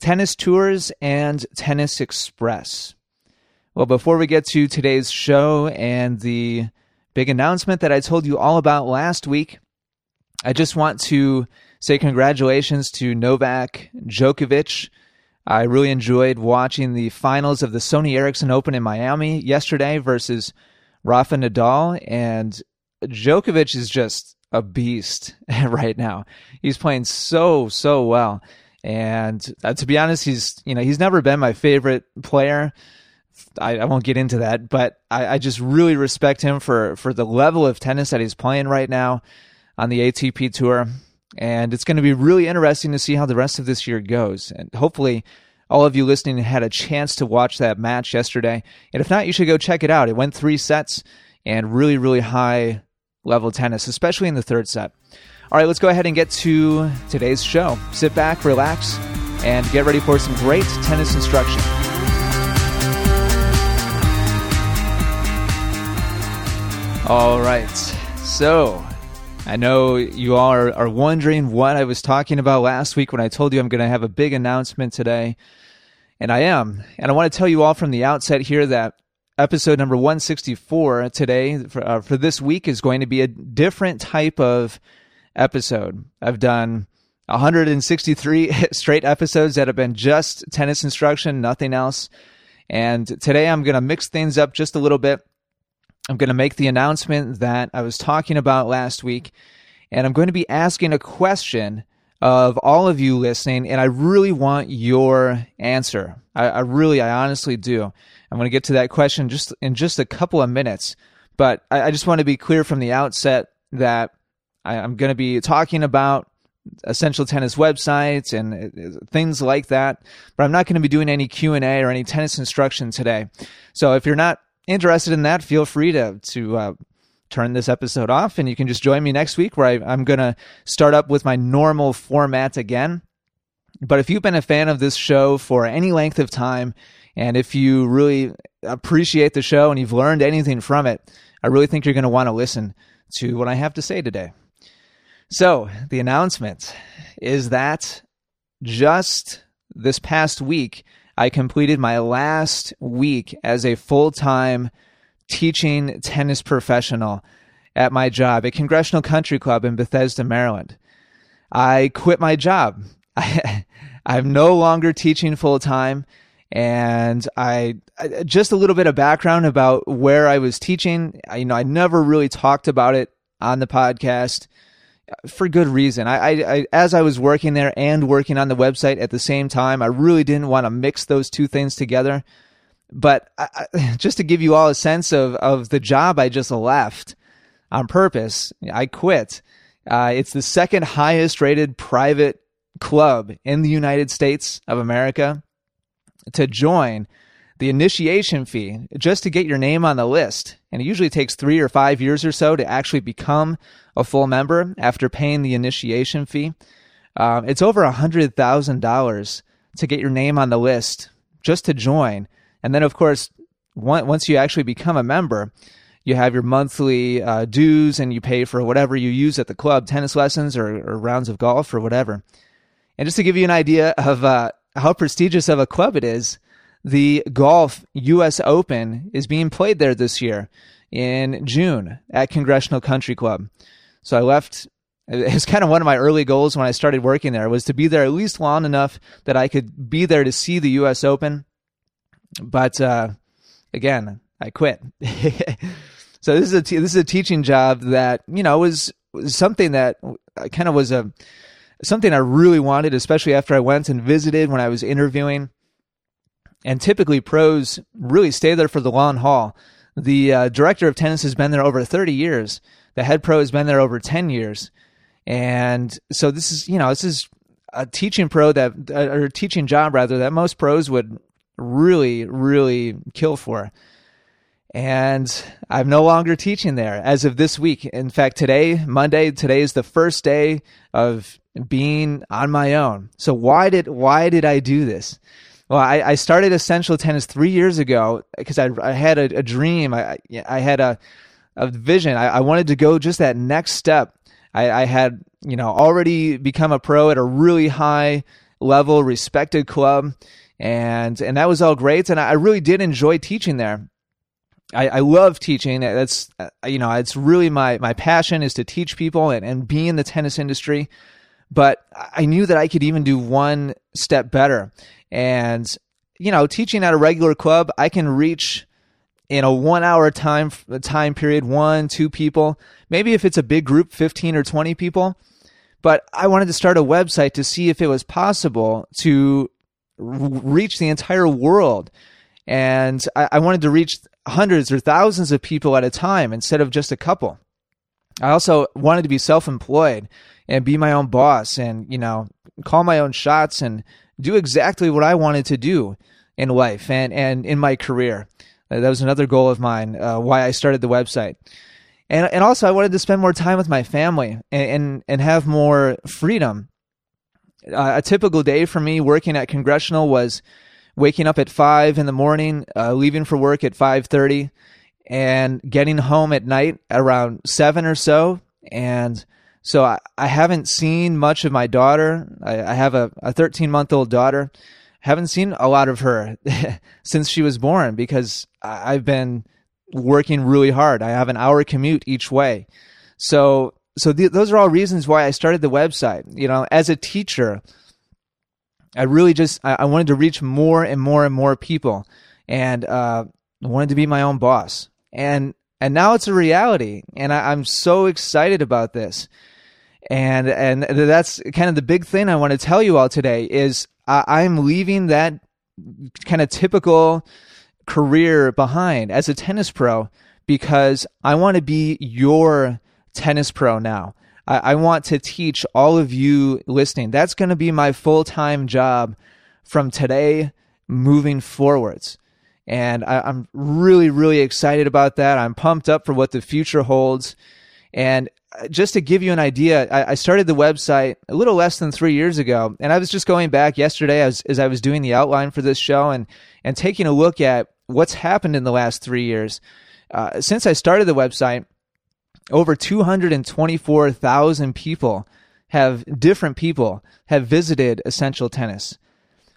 Tennis Tours and Tennis Express. Well, before we get to today's show and the big announcement that I told you all about last week, I just want to say congratulations to Novak Djokovic. I really enjoyed watching the finals of the Sony Ericsson Open in Miami yesterday versus Rafa Nadal, and Djokovic is just a beast right now. He's playing so, so well. And uh, to be honest, he's you know he's never been my favorite player. I, I won't get into that, but I, I, just really respect him for for the level of tennis that he's playing right now on the ATP tour. And it's going to be really interesting to see how the rest of this year goes. And hopefully, all of you listening had a chance to watch that match yesterday. And if not, you should go check it out. It went three sets and really, really high level tennis, especially in the third set. All right, let's go ahead and get to today's show. Sit back, relax, and get ready for some great tennis instruction. All right, so I know you all are, are wondering what I was talking about last week when I told you I'm going to have a big announcement today. And I am. And I want to tell you all from the outset here that episode number 164 today for, uh, for this week is going to be a different type of episode. I've done 163 straight episodes that have been just tennis instruction, nothing else. And today I'm going to mix things up just a little bit. I'm going to make the announcement that I was talking about last week, and I'm going to be asking a question of all of you listening, and I really want your answer. I, I really, I honestly do. I'm going to get to that question just in just a couple of minutes, but I, I just want to be clear from the outset that I, am going to be talking about essential tennis websites and uh, things like that but i'm not going to be doing any q&a or any tennis instruction today. So if you're not interested in that feel free to to uh, turn this episode off and you can just join me next week where I, i'm going to start up with my normal format again. But if you've been a fan of this show for any length of time and if you really appreciate the show and you've learned anything from it i really think you're going to want to listen to what i have to say today so, the announcement is that just this past week, I completed my last week as a full time teaching tennis professional at my job at Congressional Country Club in Bethesda, Maryland. I quit my job. I, I'm no longer teaching full time. And I, just a little bit of background about where I was teaching. I, you know, I never really talked about it on the podcast for good reason. I, I, I, as I was working there and working on the website at the same time, I really didn't want to mix those two things together. But I, just to give you all a sense of of the job I just left on purpose, I quit. Uh, it's the second highest rated private club in the United States of America. To join, the initiation fee just to get your name on the list, and it usually takes three or five years or so to actually become a full member after paying the initiation fee. Um, it's over a hundred thousand dollars to get your name on the list just to join, and then of course, once you actually become a member, you have your monthly uh, dues and you pay for whatever you use at the club, tennis lessons or, or, rounds of golf or whatever. And just to give you an idea of uh, how prestigious of a club it is, the golf U.S. Open is being played there this year in June at Congressional Country Club. So I left. It was kind of one of my early goals when I started working there was to be there at least long enough that I could be there to see the U.S. Open. But uh, again, I quit. so this is a t- this is a teaching job that you know was, was something that kind of was a something I really wanted, especially after I went and visited when I was interviewing. And typically, pros really stay there for the long haul. The uh, director of tennis has been there over 30 years. The head pro has been there over 10 years. And so this is, you know, this is a teaching pro that or a teaching job rather that most pros would really really kill for and I'm no longer teaching there as of this week. In fact, today, Monday, today is the first day of being on my own. So why did why did I do this? Well, I, I started Essential Tennis three years ago because I, I had a, a dream. I, I had a, a vision. I, I wanted to go just that next step. I, I had, you know, already become a pro at a really high level, respected club, and and that was all great. And I really did enjoy teaching there. I, I love teaching. That's uh, you know, it's really my my passion is to teach people and, and be in the tennis industry. But I knew that I could even do one step better. And you know, teaching at a regular club, I can reach in a one hour time time period one two people. Maybe if it's a big group, fifteen or twenty people. But I wanted to start a website to see if it was possible to reach the entire world and I, I wanted to reach hundreds or thousands of people at a time instead of just a couple. I also wanted to be self-employed and be my own boss and, you know, call my own shots and do exactly what I wanted to do in life and, and in my career. Uh, that was another goal of mine, uh, why I started the website. And, and also I wanted to spend more time with my family and, and, and have more freedom. Uh, a typical day for me working at Congressional was waking up at five in the morning, uh, leaving for work at five thirty, and getting home at night around seven or so. And so I, I haven't seen much of my daughter. I, I have a, a 13 month old daughter. Haven't seen a lot of her since she was born because I've been working really hard. I have an hour commute each way. So, so th- those are all reasons why I started the website. You know, as a teacher, I really just I, I, wanted to reach more and more and more people, and uh, wanted to be my own boss. And and now it's a reality, and I, I'm so excited about this. And and that's kind of the big thing I want to tell you all today is I, I'm leaving that kind of typical career behind as a tennis pro because I want to be your tennis pro now. I, I want to teach all of you listening. That's going to be my full time job from today moving forwards. And I, I'm really, really excited about that. I'm pumped up for what the future holds. And just to give you an idea, I, I, started the website a little less than three years ago, and I was just going back yesterday as, as I was doing the outline for this show and and taking a look at what's happened in the last three years. Uh, since I started the website, over 224,000 people have different people have visited Essential Tennis.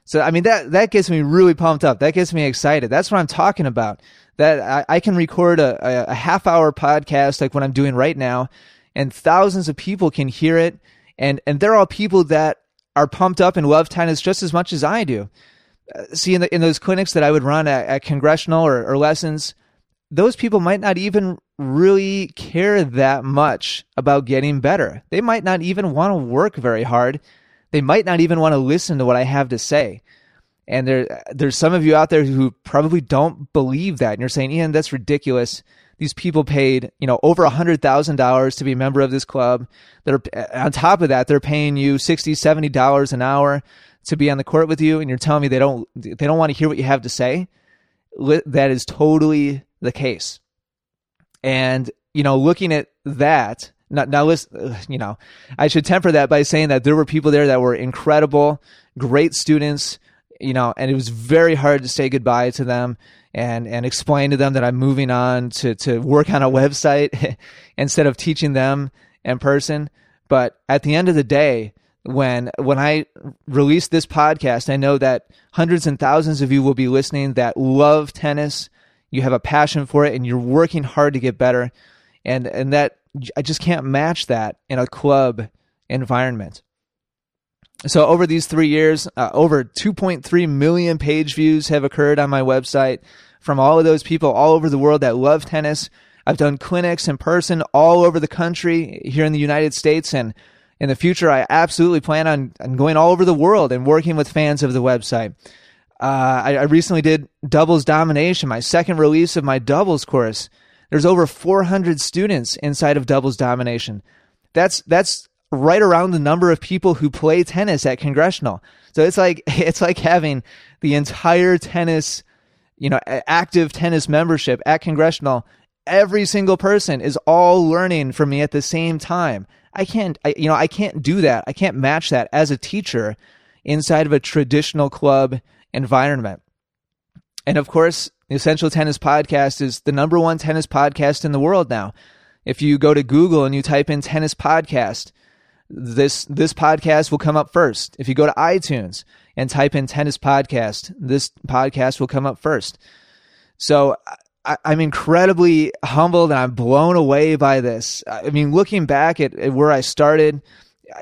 So I mean that that gets me really pumped up. That gets me excited. That's what I'm talking about. That I, I can record a, a half hour podcast like what I'm doing right now, and thousands of people can hear it. And and they're all people that are pumped up and love tennis just as much as I do. Uh, see in the, in those clinics that I would run at, at congressional or, or lessons, those people might not even really care that much about getting better. They might not even want to work very hard. They might not even want to listen to what I have to say. And there, there's some of you out there who probably don't believe that. And you're saying, Ian, that's ridiculous. These people paid, you know, over a hundred thousand dollars to be a member of this club. They're on top of that, they're paying you 60 dollars an hour to be on the court with you. And you're telling me they don't, they don't want to hear what you have to say. That is totally the case. And, you know, looking at that, now, now listen, you know, I should temper that by saying that there were people there that were incredible, great students, you know, and it was very hard to say goodbye to them and, and explain to them that I'm moving on to, to work on a website instead of teaching them in person. But at the end of the day, when when I release this podcast, I know that hundreds and thousands of you will be listening that love tennis, you have a passion for it and you're working hard to get better and and that I just can't match that in a club environment. So over these 3 years, uh, over 2.3 million page views have occurred on my website from all of those people all over the world that love tennis. I've done clinics in person all over the country here in the United States and in the future I absolutely plan on, on going all over the world and working with fans of the website. Uh, I, I, recently did doubles domination, my second release of my doubles course. There's over 400 students inside of doubles domination. That's that's right around the number of people who play tennis at Congressional. So it's like it's like having the entire tennis, you know, active tennis membership at Congressional. Every single person is all learning from me at the same time. I can't, I, you know, I can't do that. I can't match that as a teacher inside of a traditional club environment. And of course, the Essential Tennis Podcast is the number one tennis podcast in the world now. If you go to Google and you type in tennis podcast, this this podcast will come up first. If you go to iTunes and type in tennis podcast, this podcast will come up first. So I, am incredibly humbled and I'm blown away by this. I mean, looking back at, at where I started,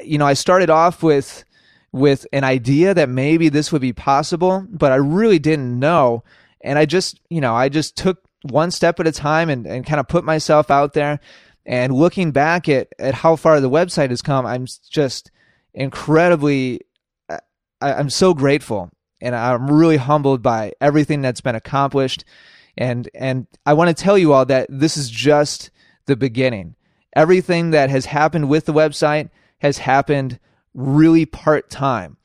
you know, I started off with with an idea that maybe this would be possible, but I really didn't know. And I just, you know, I just took one step at a time and, and kind of put myself out there. And looking back at, at how far the website has come, I'm just incredibly, uh, I, I'm so grateful. And I'm really humbled by everything that's been accomplished. And, and I want to tell you all that this is just the beginning. Everything that has happened with the website has happened really part time.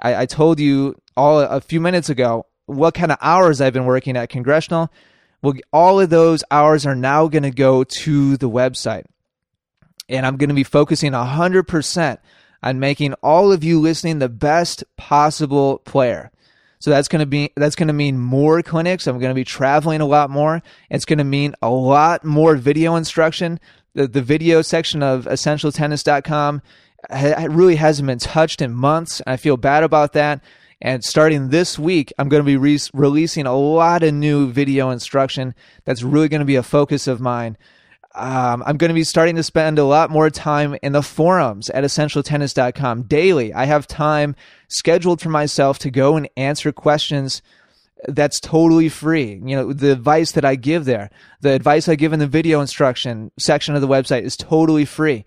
I, I told you all a few minutes ago what kind of hours I've been working at Congressional. Well, all of those hours are now going to go to the website. And I'm going to be focusing 100% on making all of you listening the best possible player. So that's going to be that's going to mean more clinics. I'm going to be traveling a lot more. It's going to mean a lot more video instruction. The, the video section of essentialtennis.com really hasn't been touched in months. I feel bad about that. And starting this week, I'm going to be re- releasing a lot of new video instruction that's really going to be a focus of mine. Um, I'm going to be starting to spend a lot more time in the forums at essentialtennis.com daily. I have time scheduled for myself to go and answer questions that's totally free. You know, the advice that I give there, the advice I give in the video instruction section of the website is totally free.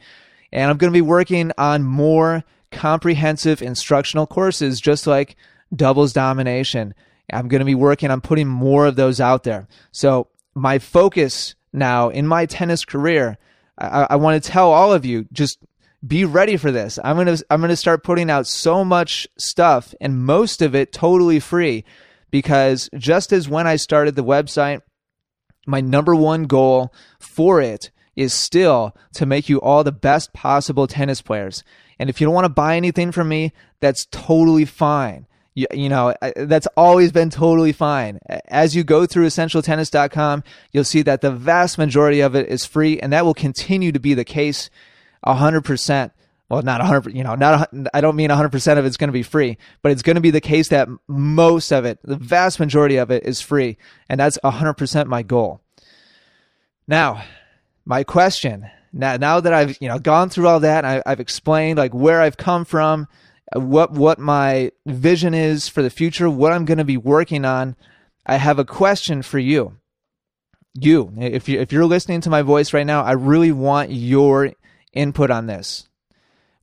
And I'm going to be working on more comprehensive instructional courses, just like doubles domination. I'm going to be working on putting more of those out there. So, my focus now in my tennis career, I, I want to tell all of you just be ready for this. I'm going to I'm going to start putting out so much stuff and most of it totally free because just as when I started the website, my number one goal for it is still to make you all the best possible tennis players. And if you don't want to buy anything from me, that's totally fine. You, you know, that's always been totally fine. As you go through essentialtennis.com, you'll see that the vast majority of it is free, and that will continue to be the case 100%. Well, not 100, you know, not, I don't mean 100% of it's going to be free, but it's going to be the case that most of it, the vast majority of it is free. And that's 100% my goal. Now, my question now, now that I've you know gone through all that, I, I've explained like where I've come from, what what my vision is for the future, what I'm going to be working on. I have a question for you. You, if you if you're listening to my voice right now, I really want your input on this.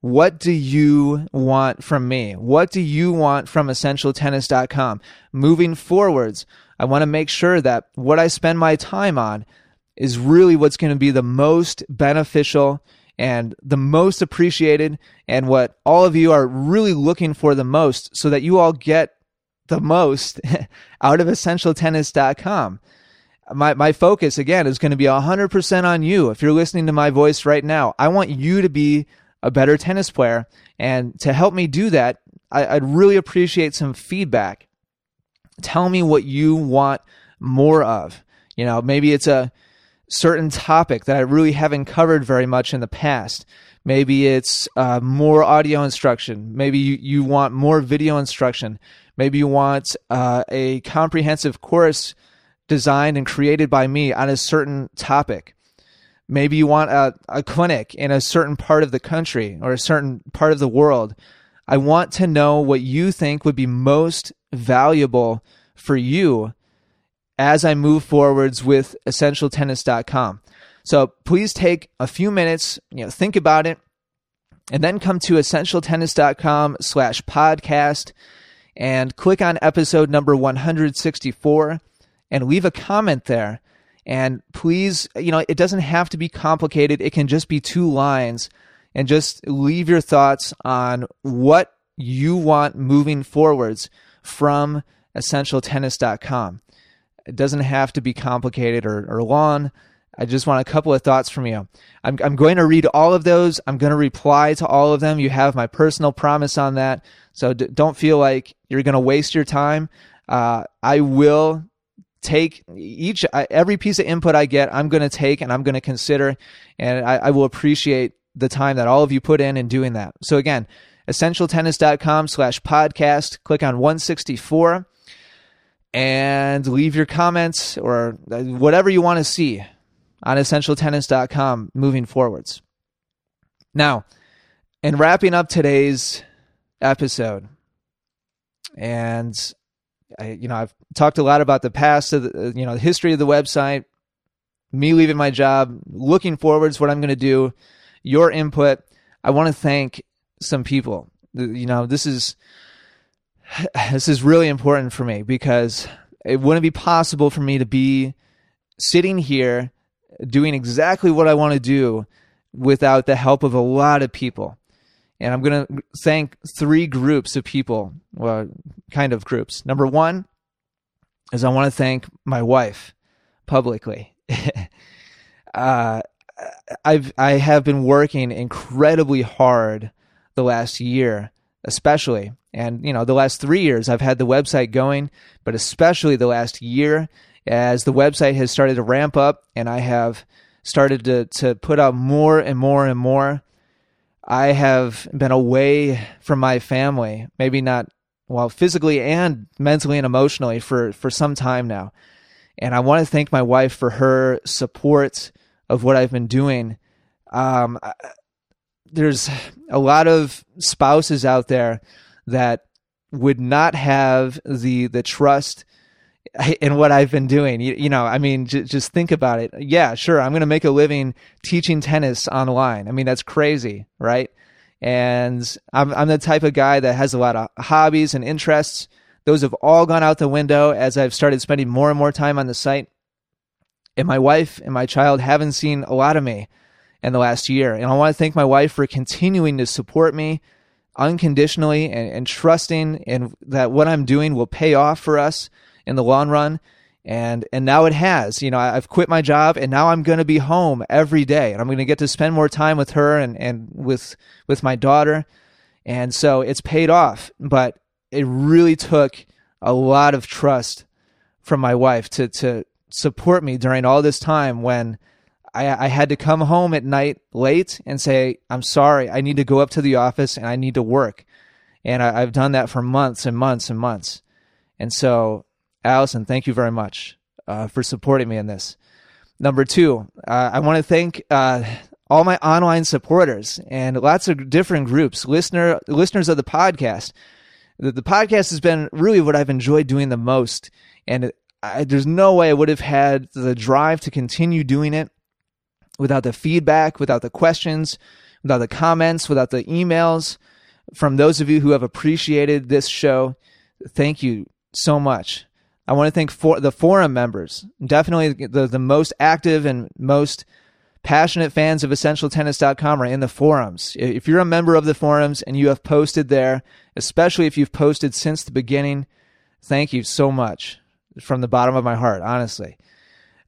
What do you want from me? What do you want from essentialtennis.com? Moving forwards, I want to make sure that what I spend my time on is really what's going to be the most beneficial and the most appreciated and what all of you are really looking for the most so that you all get the most out of essentialtennis.com. My, my focus again is going to be 100% on you. If you're listening to my voice right now, I want you to be a better tennis player. And to help me do that, I, I'd really appreciate some feedback. Tell me what you want more of. You know, maybe it's a, certain topic that I really haven't covered very much in the past. Maybe it's uh, more audio instruction. Maybe you, you want more video instruction. Maybe you want uh, a comprehensive course designed and created by me on a certain topic. Maybe you want a, a clinic in a certain part of the country or a certain part of the world. I want to know what you think would be most valuable for you as I move forwards with essentialtennis.com. So please take a few minutes, you know, think about it, and then come to essentialtennis.com slash podcast and click on episode number 164 and leave a comment there. And please, you know, it doesn't have to be complicated. It can just be two lines. and just leave your thoughts on what you want moving forwards from essentialtennis.com. It doesn't have to be complicated or, or long. I just want a couple of thoughts from you. I'm, I'm going to read all of those. I'm going to reply to all of them. You have my personal promise on that. So d- don't feel like you're going to waste your time. Uh, I will take each, every piece of input I get, I'm going to take and I'm going to consider, and I, I will appreciate the time that all of you put in in doing that. So again, essentialtennis.com slash podcast, click on 164 and leave your comments or whatever you want to see on essentialtennis.com moving forwards. Now, in wrapping up today's episode, and I, you know, I've talked a lot about the past of the, you know, the history of the website, me leaving my job, looking forwards, what I'm going to do, your input. I want to thank some people. You know, this is this is really important for me because it wouldn't be possible for me to be sitting here doing exactly what I want to do without the help of a lot of people. And I'm going to thank three groups of people, well, kind of groups. Number one is I want to thank my wife publicly. uh, I've I have been working incredibly hard the last year, especially, and you know the last three years I've had the website going, but especially the last year as the website has started to ramp up and I have started to, to put out more and more and more. I have been away from my family, maybe not well physically and mentally and emotionally for, for some time now. And I want to thank my wife for her support of what I've been doing. Um, there's a lot of spouses out there that would not have the the trust in what I've been doing. You, you know, I mean, j- just think about it. Yeah, sure, I'm going to make a living teaching tennis online. I mean, that's crazy, right? And I'm I'm the type of guy that has a lot of hobbies and interests. Those have all gone out the window as I've started spending more and more time on the site. And my wife and my child haven't seen a lot of me in the last year. And I want to thank my wife for continuing to support me unconditionally and, and trusting in that what I'm doing will pay off for us in the long run. And and now it has. You know, I've quit my job and now I'm going to be home every day and I'm going to get to spend more time with her and and with with my daughter. And so it's paid off, but it really took a lot of trust from my wife to to support me during all this time when I, I, had to come home at night late and say, I'm sorry, I need to go up to the office and I need to work. And I, have done that for months and months and months. And so Allison, thank you very much uh, for supporting me in this. Number two, uh, I want to thank uh, all my online supporters and lots of different groups, listener listeners of the podcast. The, the podcast has been really what I've enjoyed doing the most, and I, there's no way I would have had the drive to continue doing it without the feedback, without the questions, without the comments, without the emails from those of you who have appreciated this show. Thank you so much. I want to thank for the forum members, definitely the, the most active and most passionate fans of essentialtennis.com are in the forums. If you're a member of the forums and you have posted there, especially if you've posted since the beginning, thank you so much from the bottom of my heart, honestly.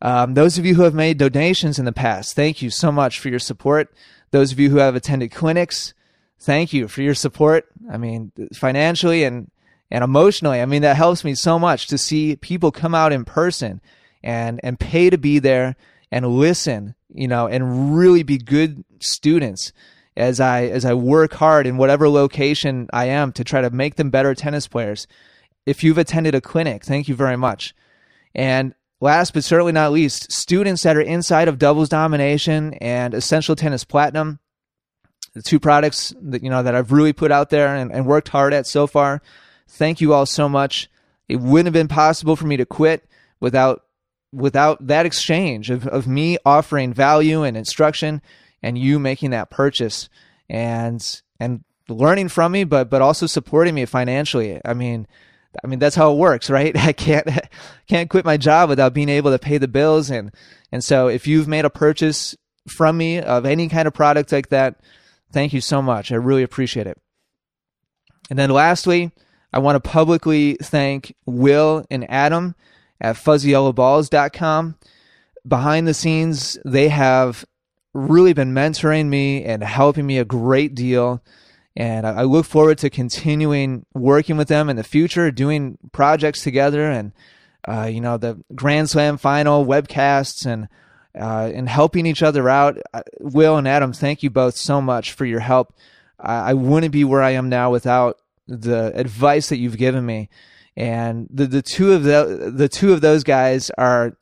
Um, those of you who have made donations in the past, thank you so much for your support. Those of you who have attended clinics, thank you for your support. I mean, financially and and emotionally. I mean, that helps me so much to see people come out in person and, and pay to be there and listen, you know, and really be good students as I, as I work hard in whatever location I am to try to make them better tennis players. If you've attended a clinic, thank you very much. And last but certainly not least, students that are inside of doubles domination and essential tennis platinum, the two products that, you know, that I've really put out there and, and worked hard at so far. Thank you all so much. It wouldn't have been possible for me to quit without without that exchange of, of me offering value and instruction and you making that purchase and and learning from me but but also supporting me financially. I mean I mean that's how it works, right? I can't can't quit my job without being able to pay the bills and and so if you've made a purchase from me of any kind of product like that, Thank you so much. I really appreciate it. And then lastly, I want to publicly thank Will and Adam at fuzzyyellowballs.com. Behind the scenes, they have really been mentoring me and helping me a great deal. And I look forward to continuing working with them in the future, doing projects together and, uh, you know, the Grand Slam final webcasts and, uh, and helping each other out. Uh, Will and Adam, thank you both so much for your help. I, I wouldn't be where I am now without the advice that you've given me. And the, the two of the, the two of those guys are,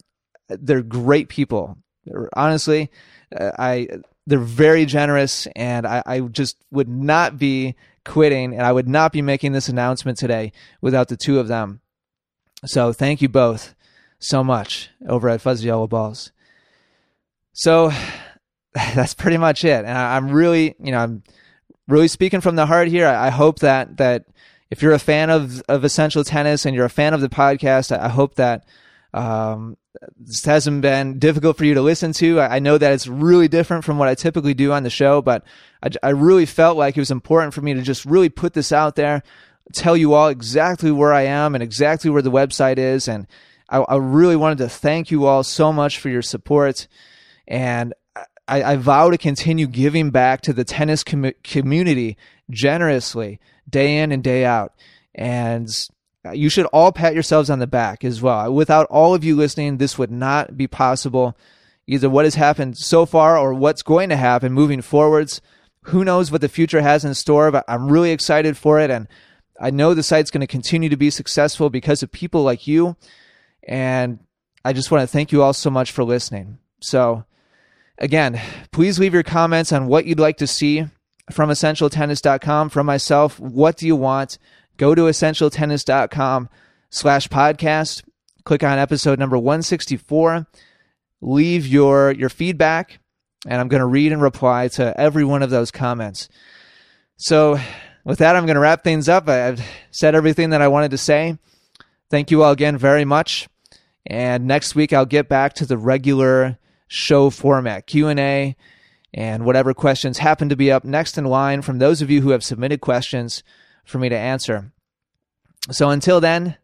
they're great people. Honestly, uh, I, they're very generous and I, I just would not be quitting and I would not be making this announcement today without the two of them. So thank you both so much over at Fuzzy Yellow Balls. So that's pretty much it. And I, am really, you know, I'm really speaking from the heart here. I, I, hope that that if you're a fan of of Essential Tennis and you're a fan of the podcast, I, I hope that um, this hasn't been difficult for you to listen to. I, I, know that it's really different from what I typically do on the show, but I, I really felt like it was important for me to just really put this out there, tell you all exactly where I am and exactly where the website is. And I, I really wanted to thank you all so much for your support. And I, I vow to continue giving back to the tennis com- community generously, day in and day out. And Uh, you should all pat yourselves on the back as well. Without all of you listening, this would not be possible. Either what has happened so far or what's going to happen moving forwards. Who knows what the future has in store, but I'm really excited for it. And I know the site's going to continue to be successful because of people like you. And I just want to thank you all so much for listening. So, again, please leave your comments on what you'd like to see from essentialtennis.com. From myself, what do you want? Go to essentialtennis.com slash podcast, click on episode number 164, leave your, your feedback, and I'm going to read and reply to every one of those comments. So, with that, I'm going to wrap things up. I've said everything that I wanted to say. Thank you all again very much. And next week, I'll get back to the regular show format Q&A and whatever questions happen to be up next in line from those of you who have submitted questions for me to answer. So until then,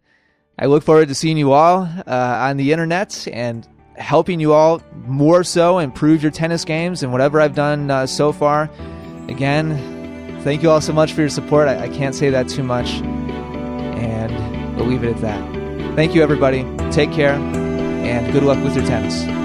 I look forward to seeing you all uh, on the internet and helping you all more so improve your tennis games and whatever I've done uh, so far. Again, thank you all so much for your support. I, I can't say that too much. And we'll leave it at that. Thank you, everybody. Take care, and good luck with your tennis.